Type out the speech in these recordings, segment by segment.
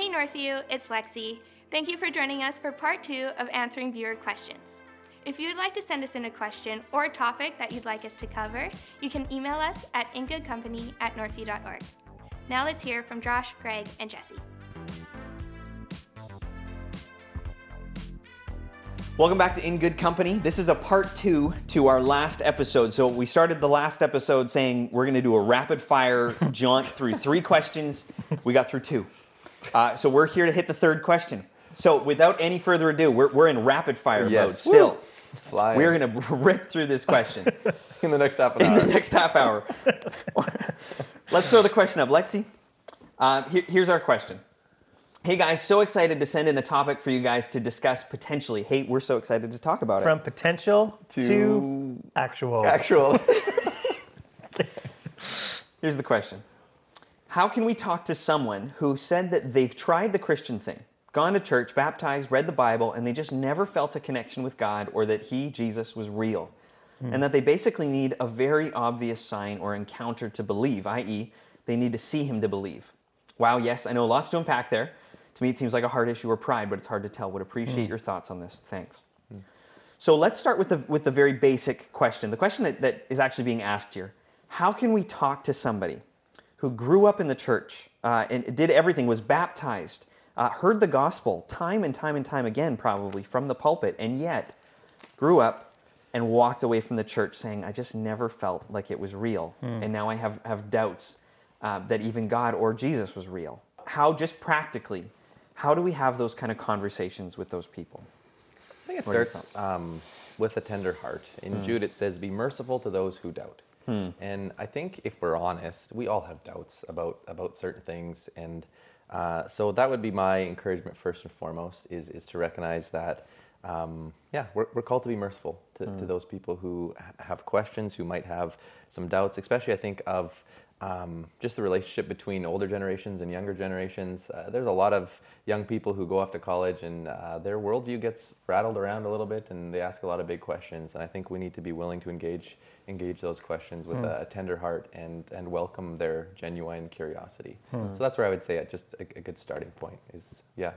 Hey Northview, it's Lexi. Thank you for joining us for part two of answering viewer questions. If you'd like to send us in a question or a topic that you'd like us to cover, you can email us at ingoodcompany at northview.org. Now let's hear from Josh, Greg, and Jesse. Welcome back to In Good Company. This is a part two to our last episode. So, we started the last episode saying we're going to do a rapid fire jaunt through three questions. We got through two. Uh, so, we're here to hit the third question. So, without any further ado, we're, we're in rapid fire Yes. mode still. Flying. We're going to rip through this question in the next half an in the hour. next half hour. Let's throw the question up. Lexi, uh, here- here's our question. Hey guys, so excited to send in a topic for you guys to discuss potentially. Hey, we're so excited to talk about it. From potential to, To actual. Actual. Here's the question How can we talk to someone who said that they've tried the Christian thing, gone to church, baptized, read the Bible, and they just never felt a connection with God or that He, Jesus, was real? Hmm. And that they basically need a very obvious sign or encounter to believe, i.e., they need to see Him to believe. Wow, yes, I know lots to unpack there. To me, it seems like a hard issue or pride, but it's hard to tell. Would appreciate hmm. your thoughts on this. Thanks. Hmm. So let's start with the, with the very basic question. The question that, that is actually being asked here How can we talk to somebody who grew up in the church uh, and did everything, was baptized, uh, heard the gospel time and time and time again, probably from the pulpit, and yet grew up and walked away from the church saying, I just never felt like it was real. And now I have, have doubts uh, that even God or Jesus was real. How, just practically, how do we have those kind of conversations with those people? I think it What starts um, with a tender heart. In Jude, it says, "Be merciful to those who doubt." And I think if we're honest, we all have doubts about about certain things, and uh, so that would be my encouragement first and foremost is is to recognize that. Um, yeah, we're, we're called to be merciful to, to those people who ha- have questions, who might have some doubts, especially I think of um, just the relationship between older generations and younger generations. Uh, there's a lot of young people who go off to college and uh, their worldview gets rattled around a little bit, and they ask a lot of big questions. And I think we need to be willing to engage engage those questions with a, a tender heart and and welcome their genuine curiosity. So that's where I would say it just a, a good starting point is yeah.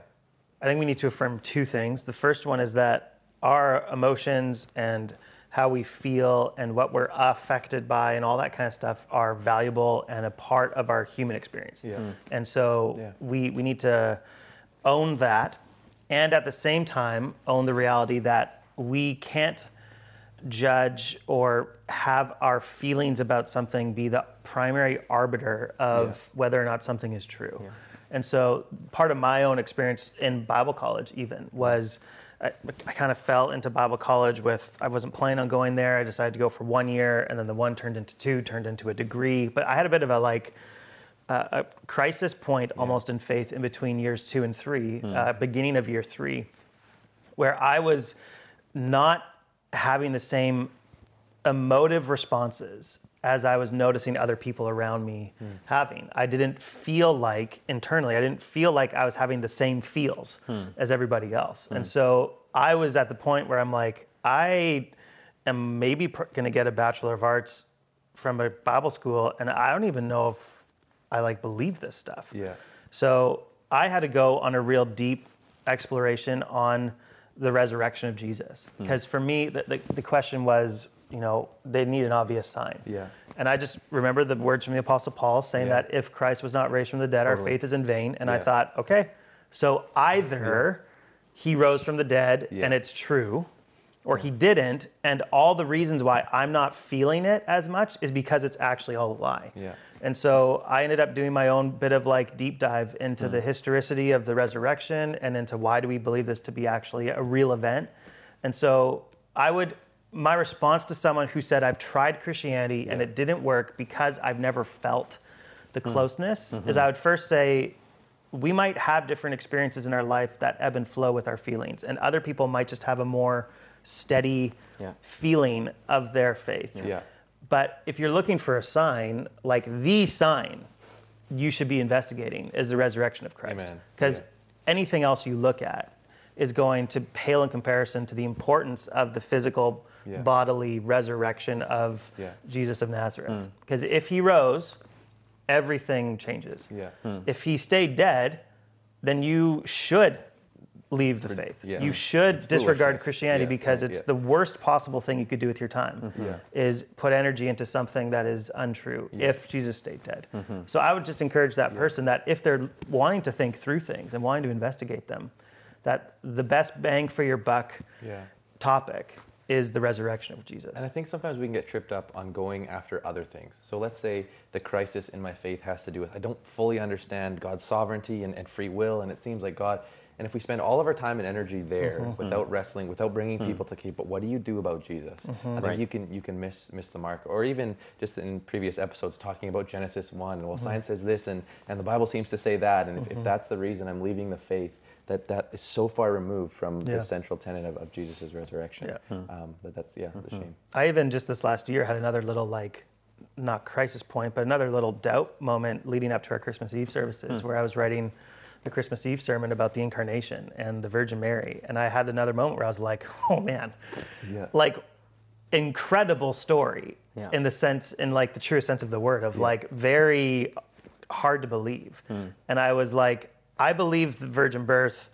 I think we need to affirm two things. The first one is that our emotions and how we feel and what we're affected by and all that kind of stuff are valuable and a part of our human experience. Yeah. Mm. And so Yeah. we, we need to own that and at the same time own the reality that we can't judge or have our feelings about something be the primary arbiter of Yeah. whether or not something is true. And so part of my own experience in Bible college even was I, I kind of fell into Bible college with I wasn't planning on going there. I decided to go for one year and then the one turned into two, turned into a degree. But I had a bit of a like uh, a crisis point almost in faith in between years two and three, uh, beginning of year three, where I was not having the same emotive responses as I was noticing other people around me having. I didn't feel like internally, I didn't feel like I was having the same feels hmm. as everybody else. And hmm. so I was at the point where I'm like, I am maybe pr- going to get a Bachelor of Arts from a Bible school, and I don't even know if I like believe this stuff. Yeah. So I had to go on a real deep exploration on the resurrection of Jesus. Hmm. Because for me, the, the, the question was, you know, they need an obvious sign. Yeah. And I just remember the words from the Apostle Paul saying Yeah. that if Christ was not raised from the dead, our faith is in vain. And I thought, okay, so either he rose from the dead Yeah. and it's true, or he didn't, and all the reasons why I'm not feeling it as much is because it's actually all a lie. Yeah. And so I ended up doing my own bit of like deep dive into the mm. historicity of the resurrection and into why do we believe this to be actually a real event. And so I would, my response to someone who said, I've tried Christianity and it didn't work because I've never felt the mm. closeness, mm-hmm. is I would first say, we might have different experiences in our life that ebb and flow with our feelings, and other people might just have a more steady Yeah. feeling of their faith. Yeah. But if you're looking for a sign, like the sign, you should be investigating is the resurrection of Christ. Because anything else you look at is going to pale in comparison to the importance of the physical, Yeah. bodily resurrection of Yeah. Jesus of Nazareth. Hmm. Because if he rose, everything changes. Yeah. If he stayed dead, then you should leave the faith. yeah. You should It's disregard. Christianity Yes, because it's yeah. the worst possible thing you could do with your time. Mm-hmm. Yeah. Is put energy into something that is untrue if Jesus stayed dead. Mm-hmm. So I would just encourage that person that if they're wanting to think through things and wanting to investigate them, that the best bang for your buck Yeah. topic is the resurrection of Jesus. And I think sometimes we can get tripped up on going after other things. So let's say the crisis in my faith has to do with I don't fully understand God's sovereignty and, and free will, and it seems like God. And if we spend all of our time and energy there mm-hmm. without wrestling, without bringing mm. people to keep, but what do you do about Jesus? I mm-hmm. think Right. you can you can miss miss the mark. Or even just in previous episodes talking about Genesis one, and well, science says this, and and the Bible seems to say that, and if, if mm-hmm. that's the reason I'm leaving the faith, that that is so far removed from Yeah. the central tenet of, of Jesus' resurrection. Yeah. Hmm. Um, but that's yeah, it's a shame. I even just this last year had another little like not crisis point, but another little doubt moment leading up to our Christmas Eve services hmm. where I was writing the Christmas Eve sermon about the incarnation and the Virgin Mary. And I had another moment where I was like, oh man, Yeah. like incredible story Yeah. in the sense, in like the truest sense of the word, of like very hard to believe. Hmm. And I was like, I believe the virgin birth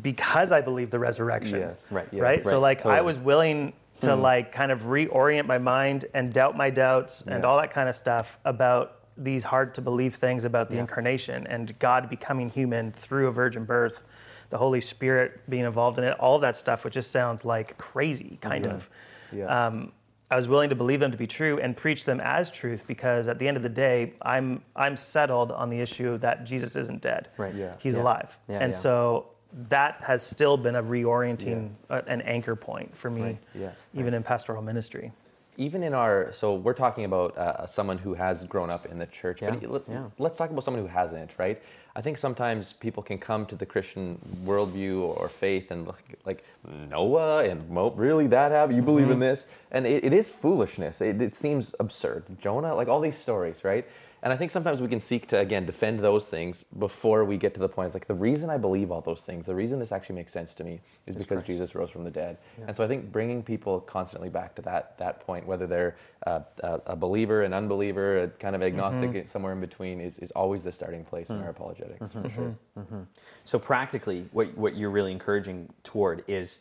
because I believe the resurrection. Yes. Right, yeah, right. So right, like I was willing to hmm. like kind of reorient my mind and doubt my doubts and Yeah. all that kind of stuff about these hard to believe things about the incarnation and God becoming human through a virgin birth, the Holy Spirit being involved in it, all that stuff, which just sounds like crazy, kind of. Yeah. Um, I was willing to believe them to be true and preach them as truth because at the end of the day, I'm I'm settled on the issue that Jesus isn't dead. Right. Yeah. He's Yeah. alive. Yeah, and yeah. so that has still been a reorienting, uh, an anchor point for me, Right. Yeah. even in pastoral ministry. Even in our so we're talking about uh, someone who has grown up in the church Yeah, but let, yeah. let's talk about someone who hasn't right? I think sometimes people can come to the christian worldview or faith and look like noah and Mo, really that happened you believe in this? And it, it is foolishness. It, it seems absurd. Jonah like all these stories right and i think sometimes we can seek to again defend those things before we get to the point. It's like the reason i believe all those things the reason this actually makes sense to me is because Christ. jesus rose from the dead. And so i think bringing people constantly back to that that point whether they're uh, a, a believer an unbeliever a kind of agnostic mm-hmm. somewhere in between is, is always the starting place in mm. our apologetics. Mm-hmm. For sure. Mm-hmm. So practically, what, what you're really encouraging toward is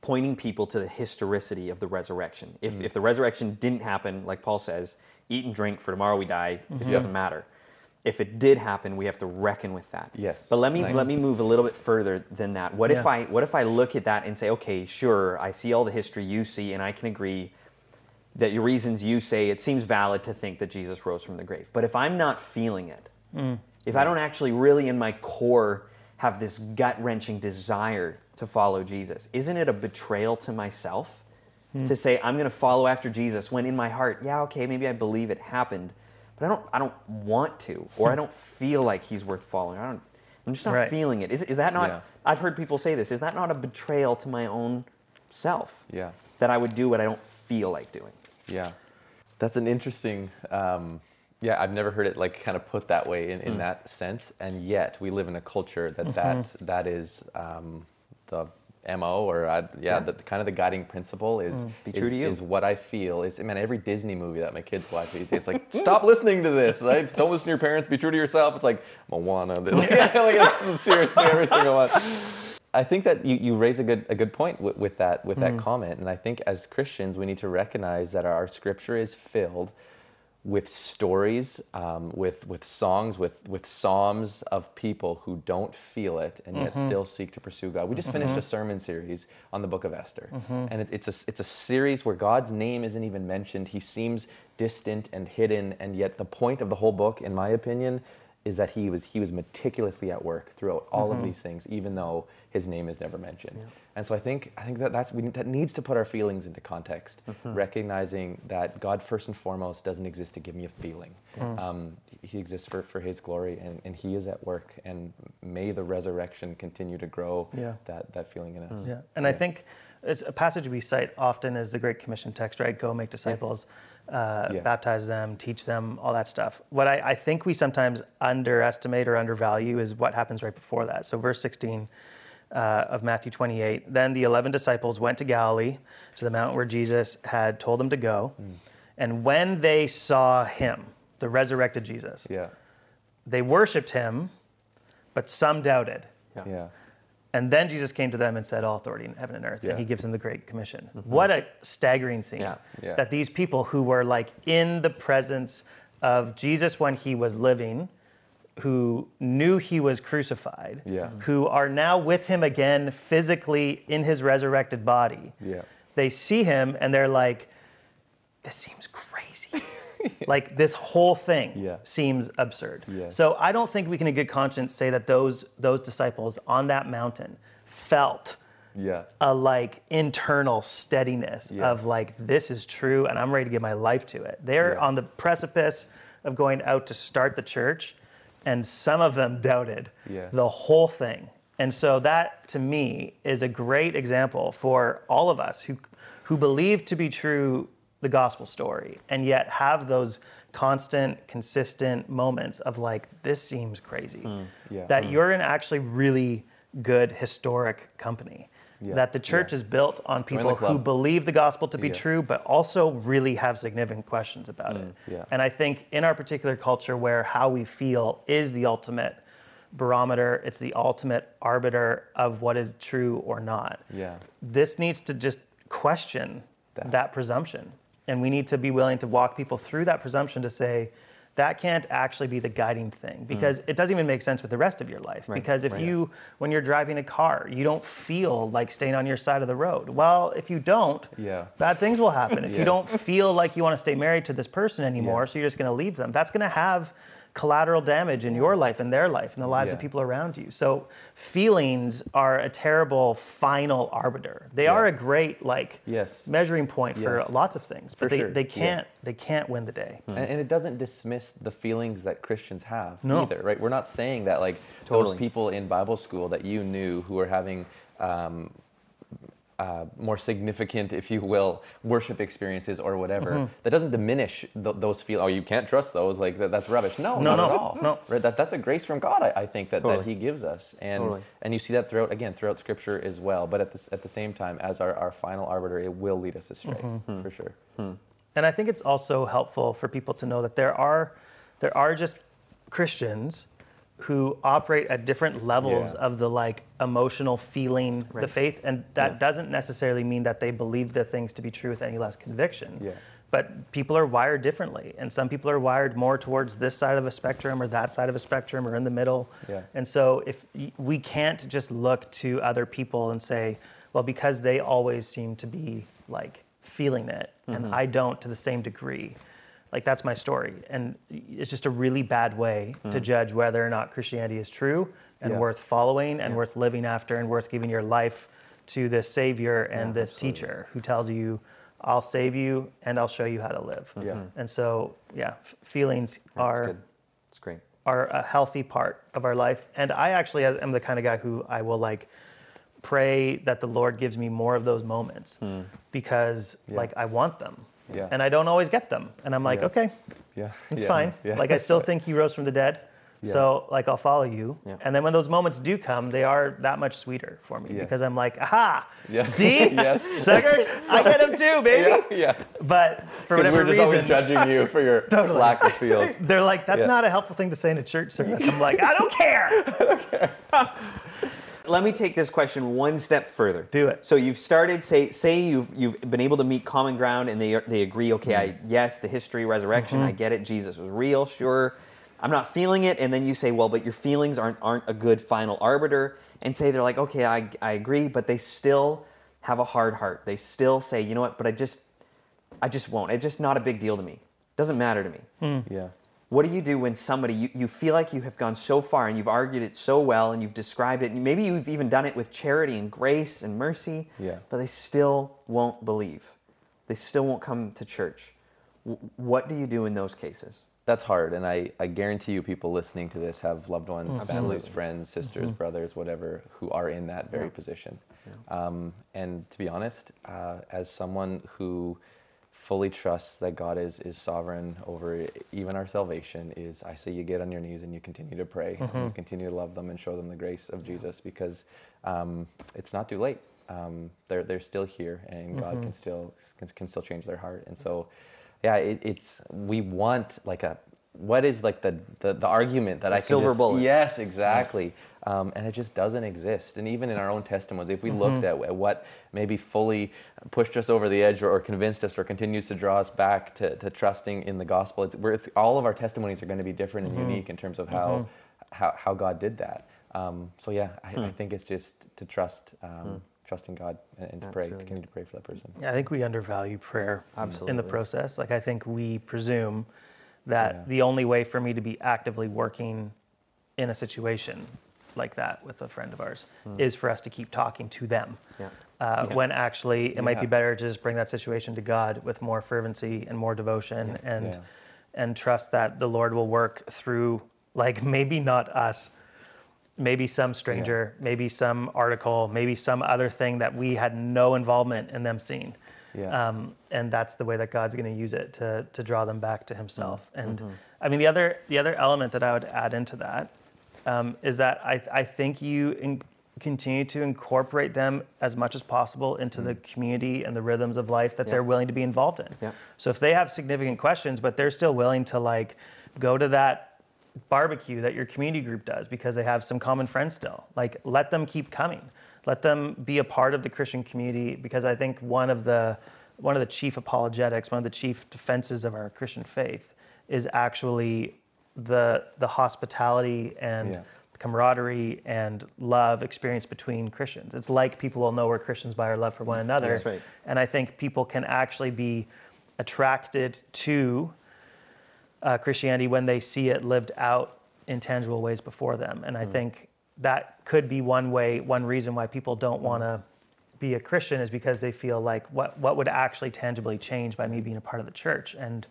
pointing people to the historicity of the resurrection. If, mm. if the resurrection didn't happen, like Paul says, eat and drink for tomorrow we die, it mm-hmm. doesn't matter. If it did happen, we have to reckon with that. Yes. But let me Nice. let me move a little bit further than that. What if I what if I look at that and say, okay, sure, I see all the history you see, and I can agree that your reasons you say it seems valid to think that Jesus rose from the grave. But if I'm not feeling it, mm. if I don't actually really in my core have this gut wrenching desire to follow Jesus, isn't it a betrayal to myself to say I'm going to follow after Jesus when in my heart, yeah, okay, maybe I believe it happened, but I don't, I don't want to, or I don't feel like he's worth following. I don't, I'm just not Right. feeling it. Is, is that not? Yeah. I've heard people say this. Is that not a betrayal to my own self? Yeah. That I would do what I don't feel like doing. Yeah, that's an interesting. Um, yeah, I've never heard it like kind of put that way in, in that sense, and yet we live in a culture that that, that is um, the mo or I, yeah, Yeah. the kind of the guiding principle is mm. Be is, true to you. is what I feel is. Man, every Disney movie that my kids watch, these days, it's like stop listening to this. Right? Don't listen to your parents. Be true to yourself. It's like Moana. like, it's seriously every single one. I think that you, you raise a good a good point with, with that with that mm. comment, and I think as Christians we need to recognize that our scripture is filled with stories, um, with with songs, with with psalms of people who don't feel it and yet mm-hmm. still seek to pursue God. We just finished mm-hmm. a sermon series on the Book of Esther, mm-hmm. and it, it's a it's a series where God's name isn't even mentioned. He seems distant and hidden, and yet the point of the whole book, in my opinion, is that he was he was meticulously at work throughout all of these things, even though his name is never mentioned. And so I think I think that that's we, that needs to put our feelings into context, recognizing that God first and foremost doesn't exist to give me a feeling. Um, he exists for, for His glory, and, and He is at work. And may the resurrection continue to grow Yeah. that that feeling in us. Yeah, and I think it's a passage we cite often as the Great Commission text, right? Go make disciples, uh, Yeah. baptize them, teach them, all that stuff. What I, I think we sometimes underestimate or undervalue is what happens right before that. So, verse 16 uh, of Matthew 28 Then the 11 disciples went to Galilee, to the mountain where Jesus had told them to go. And when they saw him, the resurrected Jesus, Yeah. they worshiped him, but some doubted. Yeah. Yeah. And then Jesus came to them and said, All authority in heaven and earth. Yeah. And he gives them the Great Commission. What a staggering scene. Yeah. Yeah. That these people who were like in the presence of Jesus when he was living, who knew he was crucified, Yeah. Mm-hmm. who are now with him again physically in his resurrected body, Yeah. they see him and they're like, This seems crazy. like this whole thing Yeah. seems absurd. Yeah. So I don't think we can in good conscience say that those those disciples on that mountain felt Yeah. a like internal steadiness Yes. of like this is true and I'm ready to give my life to it. They're Yeah. on the precipice of going out to start the church and some of them doubted Yeah. the whole thing. And so that to me is a great example for all of us who who believe to be true the gospel story and yet have those constant consistent moments of like this seems crazy. Hmm. Yeah. That you're in actually really good historic company. Yeah. That the church Yeah. is built on people who believe the gospel to be Yeah. true, but also really have significant questions about it. yeah. And I think in our particular culture where how we feel is the ultimate barometer, it's the ultimate arbiter of what is true or not. Yeah. This needs to just question That. that, presumption. And we need to be willing to walk people through that presumption to say, that can't actually be the guiding thing because it doesn't even make sense with the rest of your life. Mm. Right, Because if right. you, when you're driving a car, you don't feel like staying on your side of the road. Well, if you don't, Yeah. bad things will happen. If Yeah. you don't feel like you want to stay married to this person anymore, Yeah. so you're just going to leave them, that's going to have collateral damage in your life and their life and the lives of people around you. So feelings are a terrible final arbiter. They Yeah. are a great like Yes. measuring point for Yes. lots of things, but For they, sure. they can't they can't win the day. And, and it doesn't dismiss the feelings that Christians have No. either, right? We're not saying that like Totally. those people in Bible school that you knew who were having um, uh, more significant, if you will, worship experiences or whatever. Mm-hmm. That doesn't diminish th- those feel. Oh, you can't trust those. Like that, that's rubbish. No, No, not no, at all. no. Right? That, that's a grace from God. I, I think that, Totally. that He gives us, and Totally. and you see that throughout again throughout Scripture as well. But at the at the same time, as our, our final arbiter, it will lead us astray Mm-hmm. for sure. And I think it's also helpful for people to know that there are there are just Christians who operate at different levels Yeah. of the like emotional feeling the faith and that Yeah. doesn't necessarily mean that they believe the things to be true with any less conviction. Yeah. But people are wired differently and some people are wired more towards this side of a spectrum or that side of a spectrum or in the middle. Yeah. And so if we can't just look to other people and say, well because they always seem to be like feeling it and mm-hmm. I don't to the same degree like that's my story and it's just a really bad way to hmm. judge whether or not christianity is true and Yeah. worth following and worth living after and worth giving your life to this savior and Yeah, this absolutely. teacher who tells you i'll save you and i'll show you how to live Yeah. Mm-hmm. and so yeah f- feelings That's are good. It's great. are a healthy part of our life. And I actually am the kind of guy who I will like pray that the Lord gives me more of those moments hmm. because Yeah. like I want them. Yeah. And I don't always get them. And I'm like, Yeah. okay, Yeah, it's yeah, fine. Yeah. Like I still think he rose from the dead. So like I'll follow you. And then when those moments do come, they are that much sweeter for me because I'm like, aha, Yes. see? Yes. Suckers, I get them too, baby. yeah. But for whatever we're just always reason, judging you for your lack of feels. they're like, that's not a helpful thing to say in a church service. I'm like, I don't care. Let me take this question one step further. Do it. So you've started. Say, say you've you've been able to meet common ground, and they they agree. Okay, I mm-hmm. yes, the history, resurrection, I mm-hmm. get it. Jesus was real. Sure, I'm not feeling it. And then you say, well, but your feelings aren't aren't a good final arbiter. And say they're like, okay, I I agree, but they still have a hard heart. They still say, you know what? But I just I just won't. It's just not a big deal to me. Doesn't matter to me. Hmm. Yeah. What do you do when somebody, you, you feel like you have gone so far and you've argued it so well and you've described it, and maybe you've even done it with charity and grace and mercy, Yeah. but they still won't believe. They still won't come to church. W- what do you do in those cases? That's hard, and I, I guarantee you, people listening to this have loved ones, families, friends, sisters, brothers, whatever, who are in that very position. Um, and to be honest, uh, as someone who fully trusts that God is is sovereign over even our salvation, is I say you get on your knees and you continue to pray, and you continue to love them and show them the grace of Jesus, because um, it's not too late. Um, they're they're still here, and God can still can, can still change their heart, and so yeah, it, it's we want like a what is like the the, the argument that I can silver just, bullet. Yes, exactly. Um, and it just doesn't exist. And even in our own testimonies, if we looked at, at what maybe fully pushed us over the edge or, or convinced us or continues to draw us back to, to trusting in the gospel, it's, where it's all of our testimonies are going to be different and unique in terms of how how, how God did that. Um, so yeah, I, I think it's just to trust um, trust in God and, and to That's pray, really continue to pray for that person. Yeah, I think we undervalue prayer Absolutely. in the process. Like I think we presume that Yeah. the only way for me to be actively working in a situation like that with a friend of ours is for us to keep talking to them. Yeah. Uh, Yeah. When actually it might be better to just bring that situation to God with more fervency and more devotion and and trust that the Lord will work through like maybe not us, maybe some stranger, maybe some article, maybe some other thing that we had no involvement in them seeing. Yeah. Um, and that's the way that God's going to use it to, to draw them back to Himself. Mm-hmm. And I mean, the other the other element that I would add into that um, is that I, I think you in, continue to incorporate them as much as possible into the community and the rhythms of life that Mm. Yeah. they're willing to be involved in. Yeah. So if they have significant questions, but they're still willing to like go to that barbecue that your community group does because they have some common friends still, like let them keep coming. Let them be a part of the Christian community because I think one of the one of the chief apologetics, one of the chief defenses of our Christian faith is actually the the hospitality and Yeah. camaraderie and love experience between Christians. It's like people will know we're Christians by our love for one another. That's right. And I think people can actually be attracted to uh, Christianity when they see it lived out in tangible ways before them. And I think that could be one way, one reason why people don't want to be a Christian is because they feel like what, what would actually tangibly change by me being a part of the church. And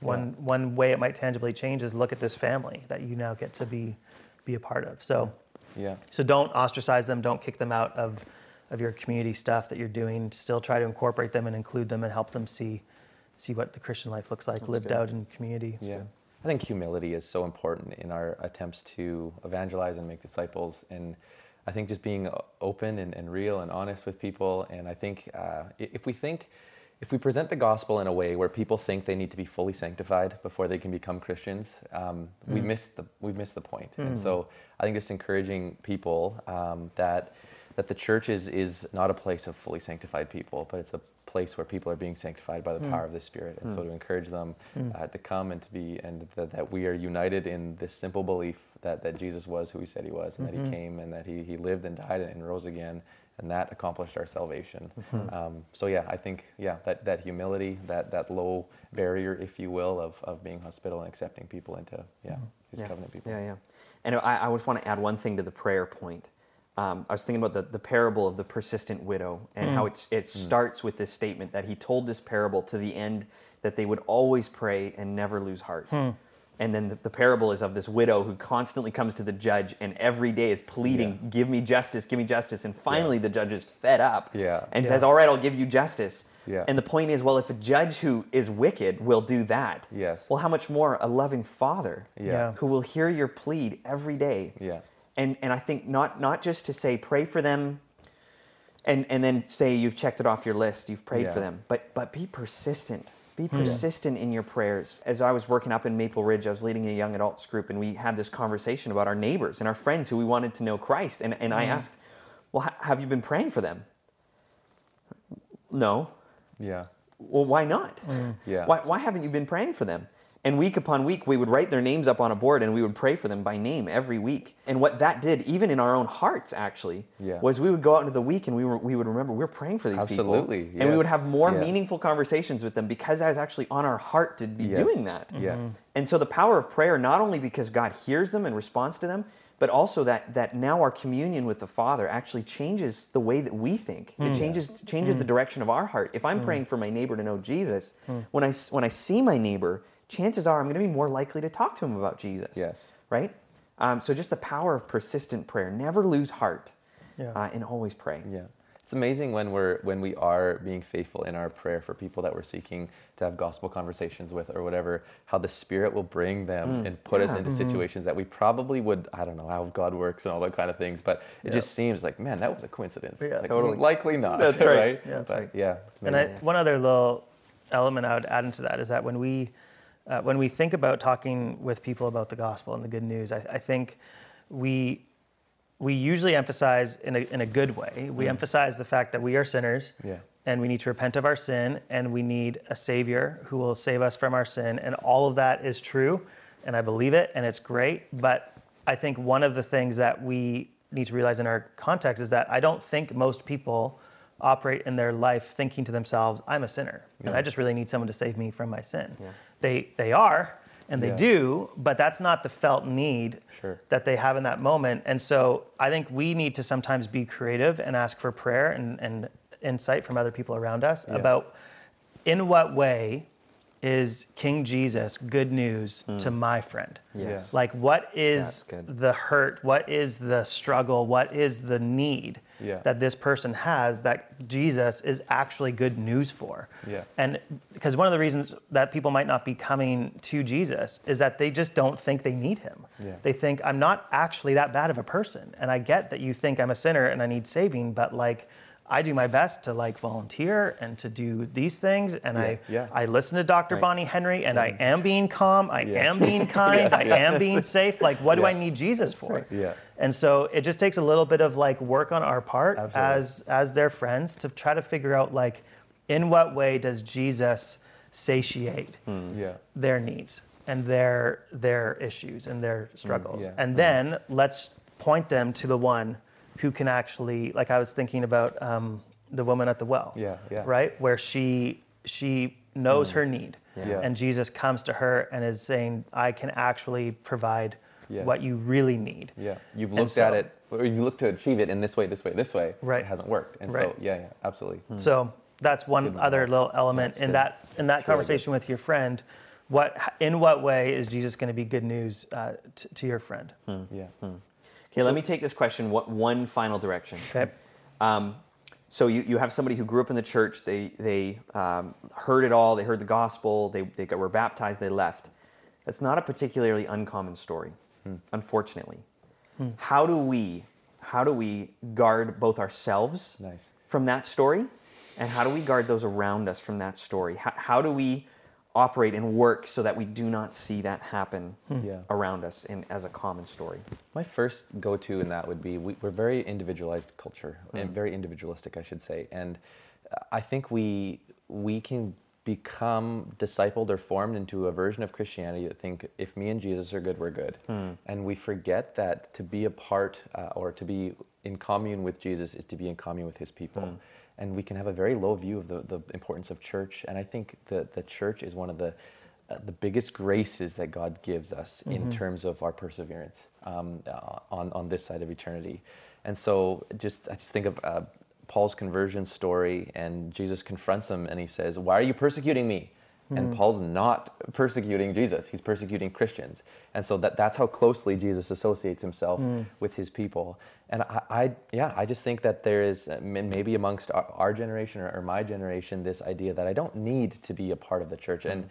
one, one way it might tangibly change is look at this family that you now get to be, be a part of. So, Yeah. so don't ostracize them, don't kick them out of, of your community stuff that you're doing. Still try to incorporate them and include them and help them see, see what the Christian life looks like lived good. out in community. Yeah. I think humility is so important in our attempts to evangelize and make disciples. And I think just being open and, and real and honest with people. And I think uh, if we think, if we present the gospel in a way where people think they need to be fully sanctified before they can become Christians, um, we miss the we miss the point. And so I think just encouraging people um, that that the church is is not a place of fully sanctified people, but it's a place where people are being sanctified by the hmm. power of the Spirit. And so hmm. to encourage them hmm. uh, to come and to be, and that, that we are united in this simple belief that, that Jesus was who he said he was, and that he mm-hmm. came and that he, he lived and died and rose again, and that accomplished our salvation. Mm-hmm. Um, so yeah, I think, yeah, that, that humility, that, that low barrier, if you will, of, of being hospitable and accepting people into, yeah, mm-hmm. his yeah. covenant people. Yeah, yeah. And I, I just want to add one thing to the prayer point. Um, I was thinking about the, the parable of the persistent widow and mm. how it's, it mm. starts with this statement that he told this parable to the end that they would always pray and never lose heart. Hmm. And then the, the parable is of this widow who constantly comes to the judge and every day is pleading, Yeah. Give me justice, give me justice. And finally, the judge is fed up Yeah. and Yeah. says, All right, I'll give you justice. Yeah. And the point is, well, if a judge who is wicked will do that, Yes. well, how much more a loving father Yeah. who will hear your plead every day. Yeah. And and I think not not just to say pray for them and and then say you've checked it off your list, you've prayed for them, but but be persistent. Be hmm. persistent in your prayers. As I was working up in Maple Ridge, I was leading a young adults group, and we had this conversation about our neighbors and our friends who we wanted to know Christ. And, and I hmm. asked, Well, ha- have you been praying for them? No. Yeah. Well, why not? Hmm. Yeah. Why, why haven't you been praying for them? And week upon week, we would write their names up on a board and we would pray for them by name every week. And what that did, even in our own hearts, actually, Yeah. was we would go out into the week and we, were, we would remember we were praying for these Absolutely, people. And we would have more yeah. meaningful conversations with them because that was actually on our heart to be Yes. doing that. Yeah. Mm-hmm. And so the power of prayer, not only because God hears them and responds to them, but also that that now our communion with the Father actually changes the way that we think. It mm. changes changes the mm. direction of our heart. If I'm mm. praying for my neighbor to know Jesus, when I when I see my neighbor, chances are I'm going to be more likely to talk to him about Jesus. Yes. Right. Um, so just the power of persistent prayer. Never lose heart. Yeah. Uh, and always pray. Yeah. It's amazing when we're when we are being faithful in our prayer for people that we're seeking to have gospel conversations with or whatever, how the Spirit will bring them and put us yeah. into situations that we probably would I don't know how God works and all that kind of things, but it just seems like man that was a coincidence. Yeah. Like, Totally. Likely not. That's right. right? Yeah, that's But right. Yeah. It's And I, one other little element I would add into that is that when we uh, when we think about talking with people about the gospel and the good news, I, I think we we usually emphasize in a, in a good way. We emphasize the fact that we are sinners Yeah. and we need to repent of our sin and we need a savior who will save us from our sin. And all of that is true. And I believe it and it's great. But I think one of the things that we need to realize in our context is that I don't think most people operate in their life thinking to themselves, I'm a sinner and I just really need someone to save me from my sin. They, they are and they Yeah. do, but that's not the felt need Sure. that they have in that moment. And so I think we need to sometimes be creative and ask for prayer and, and insight from other people around us Yeah. about in what way is King Jesus good news hmm. to my friend? Yes. Like, what is the hurt? What is the struggle? What is the need Yeah. that this person has that Jesus is actually good news for? Yeah. And because one of the reasons that people might not be coming to Jesus is that they just don't think they need him. Yeah. They think, I'm not actually that bad of a person. And I get that you think I'm a sinner and I need saving, but like, I do my best to like volunteer and to do these things, and I yeah. I listen to Dr. Right. Bonnie Henry, and I mm. am being calm, I Yeah. am being kind, I am being safe. Like, what do I need Jesus for? right. Yeah. And so it just takes a little bit of like work on our part Absolutely. as as their friends to try to figure out like in what way does Jesus satiate hmm. Yeah. their needs and their their issues and their hmm. struggles. yeah. And hmm. then let's point them to the one who can actually like I was thinking about um, the woman at the well. Yeah, yeah. Right? Where she she knows her need. And Jesus comes to her and is saying, I can actually provide Yes. what you really need. Yeah, you've looked so- at it, or you've looked to achieve it in this way, this way, this way. Right. It hasn't worked, and Right. so yeah, yeah, absolutely. So that's one Good other point. little element That's in good. that in that That's really conversation with your friend. What in what way is Jesus going to be good news uh, t- to your friend? Yeah. Okay, let me take this question one, one final direction. Okay. Um, so you, you have somebody who grew up in the church, they, they um, heard it all, they heard the gospel, they, they got, were baptized, they left. That's not a particularly uncommon story, Hmm. unfortunately. Hmm. How do we how do we guard both ourselves Nice. from that story and how do we guard those around us from that story? How, how do we operate and work so that we do not see that happen hmm. Yeah. around us in, as a common story? My first go-to in that would be we, we're very individualized culture and very individualistic, I should say, and I think we we can become discipled or formed into a version of Christianity that think if me and Jesus are good, we're good, and we forget that to be a part uh, or to be in commune with Jesus is to be in commune with His people. And we can have a very low view of the, the importance of church. And I think that the church is one of the uh, the biggest graces that God gives us in terms of our perseverance um, uh, on on this side of eternity. And so, just I just think of uh, Paul's conversion story, and Jesus confronts him, and he says, "Why are you persecuting me?" And hmm. Paul's not persecuting Jesus; he's persecuting Christians. And so that that's how closely Jesus associates himself hmm. with his people. And I, I, yeah, I just think that there is uh, maybe amongst our, our generation or, or my generation this idea that I don't need to be a part of the church, and hmm.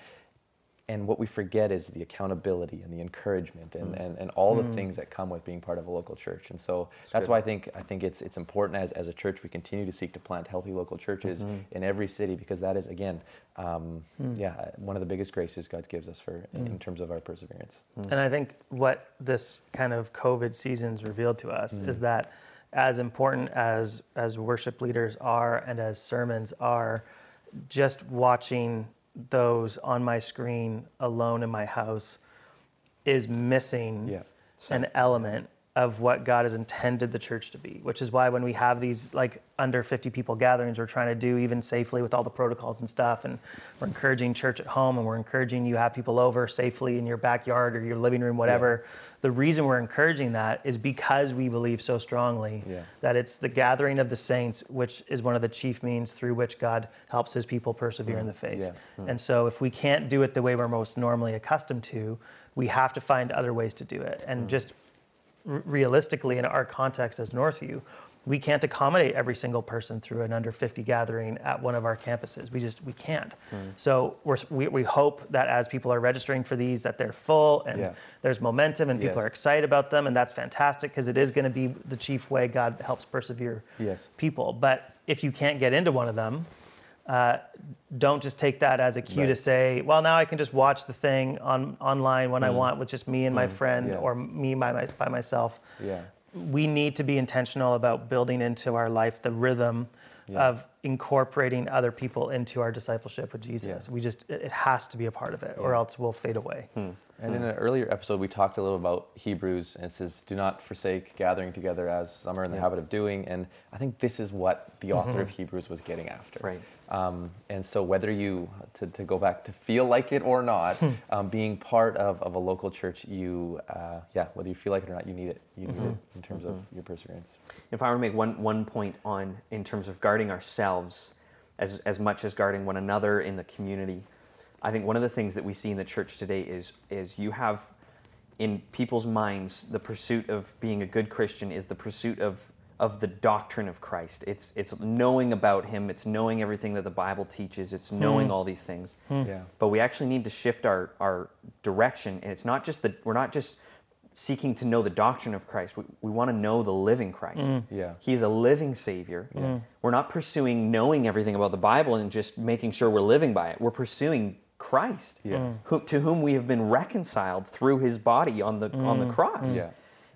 And what we forget is the accountability and the encouragement and, mm. and, and all the mm. things that come with being part of a local church. And so that's good. why I think I think it's it's important as, as a church we continue to seek to plant healthy local churches mm-hmm. in every city because that is again um, mm. yeah one of the biggest graces God gives us for in, in terms of our perseverance. And I think what this kind of COVID season's revealed to us is that as important as as worship leaders are and as sermons are, just watching those on my screen alone in my house is missing Yeah. an element of what God has intended the church to be, which is why when we have these like under 50 people gatherings, we're trying to do even safely with all the protocols and stuff. And we're encouraging church at home and we're encouraging you have people over safely in your backyard or your living room, whatever. The reason we're encouraging that is because we believe so strongly Yeah. that it's the gathering of the saints, which is one of the chief means through which God helps his people persevere mm-hmm. in the faith. Yeah. Mm-hmm. And so if we can't do it the way we're most normally accustomed to, we have to find other ways to do it. And mm. just r- realistically, in our context as Northview, we can't accommodate every single person through an under 50 gathering at one of our campuses. We just we can't. Hmm. So we're, we we hope that as people are registering for these, that they're full and Yeah. there's momentum and people Yes. are excited about them, and that's fantastic because it is going to be the chief way God helps persevere Yes. people. But if you can't get into one of them, uh, don't just take that as a cue to say, well, now I can just watch the thing on online when I hmm. want with just me and my hmm. friend Yeah. or me by, my, by myself. Yeah. We need to be intentional about building into our life the rhythm Yeah. of incorporating other people into our discipleship with Jesus. Yeah. We just, it it has to be a part of it or else we'll fade away. Hmm. And in an earlier episode, we talked a little about Hebrews, and it says, "Do not forsake gathering together, as some are in the habit of doing." And I think this is what the author of Hebrews was getting after. Right. Um, and so, whether you to, to go back to feel like it or not, um, being part of, of a local church, you uh, yeah, whether you feel like it or not, you need it. You need it in terms of your perseverance. If I were to make one, one point on in terms of guarding ourselves as, as much as guarding one another in the community, I think one of the things that we see in the church today is, is you have in people's minds the pursuit of being a good Christian is the pursuit of, of the doctrine of Christ. It's, it's knowing about Him, it's knowing everything that the Bible teaches, it's hmm. knowing all these things. Hmm. Yeah. But we actually need to shift our, our direction, and it's not just that we're not just seeking to know the doctrine of Christ. We, we want to know the living Christ. Hmm. Yeah. He is a living Savior. Yeah. We're not pursuing knowing everything about the Bible and just making sure we're living by it. We're pursuing Christ, Yeah. Mm. who, to whom we have been reconciled through His body on the on the mm. cross. Yeah.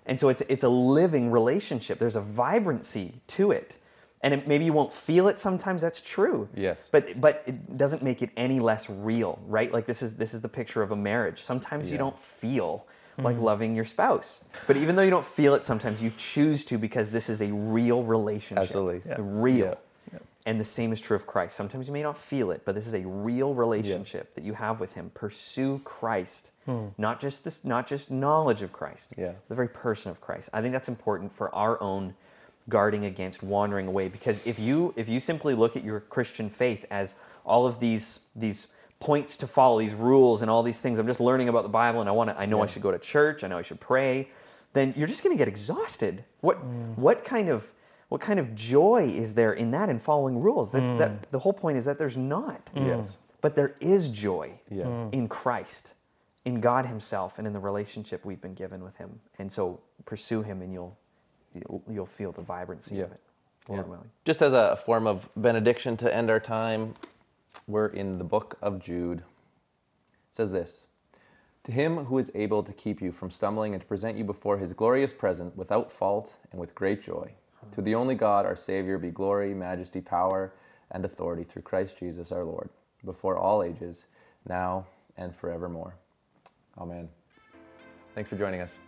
And so it's it's a living relationship. There's a vibrancy to it. And it, maybe you won't feel it sometimes. That's true. Yes. But but it doesn't make it any less real, right? Like this is this is the picture of a marriage. Sometimes you don't feel like mm. loving your spouse. But even though you don't feel it sometimes, you choose to because this is a real relationship. Absolutely. Yeah. Real. Yeah. And the same is true of Christ. Sometimes you may not feel it, but this is a real relationship that you have with him. Pursue Christ. Hmm. Not just this not just knowledge of Christ. Yeah. The very person of Christ. I think that's important for our own guarding against wandering away because if you if you simply look at your Christian faith as all of these these points to follow, these rules and all these things, I'm just learning about the Bible and I want to I know I should go to church, I know I should pray, then you're just going to get exhausted. What hmm. what kind of what kind of joy is there in that in following rules? That's that mm. the whole point is that there's not. Yes. But there is joy Yeah. Mm. in Christ, in God Himself, and in the relationship we've been given with Him. And so pursue Him, and you'll you'll, you'll feel the vibrancy Yeah. of it, Lord Yeah. willing. Just as a form of benediction to end our time, we're in the book of Jude. It says this To him who is able to keep you from stumbling and to present you before his glorious presence without fault and with great joy. To the only God, our Savior, be glory, majesty, power, and authority through Christ Jesus our Lord, before all ages, now and forevermore. Amen. Thanks for joining us.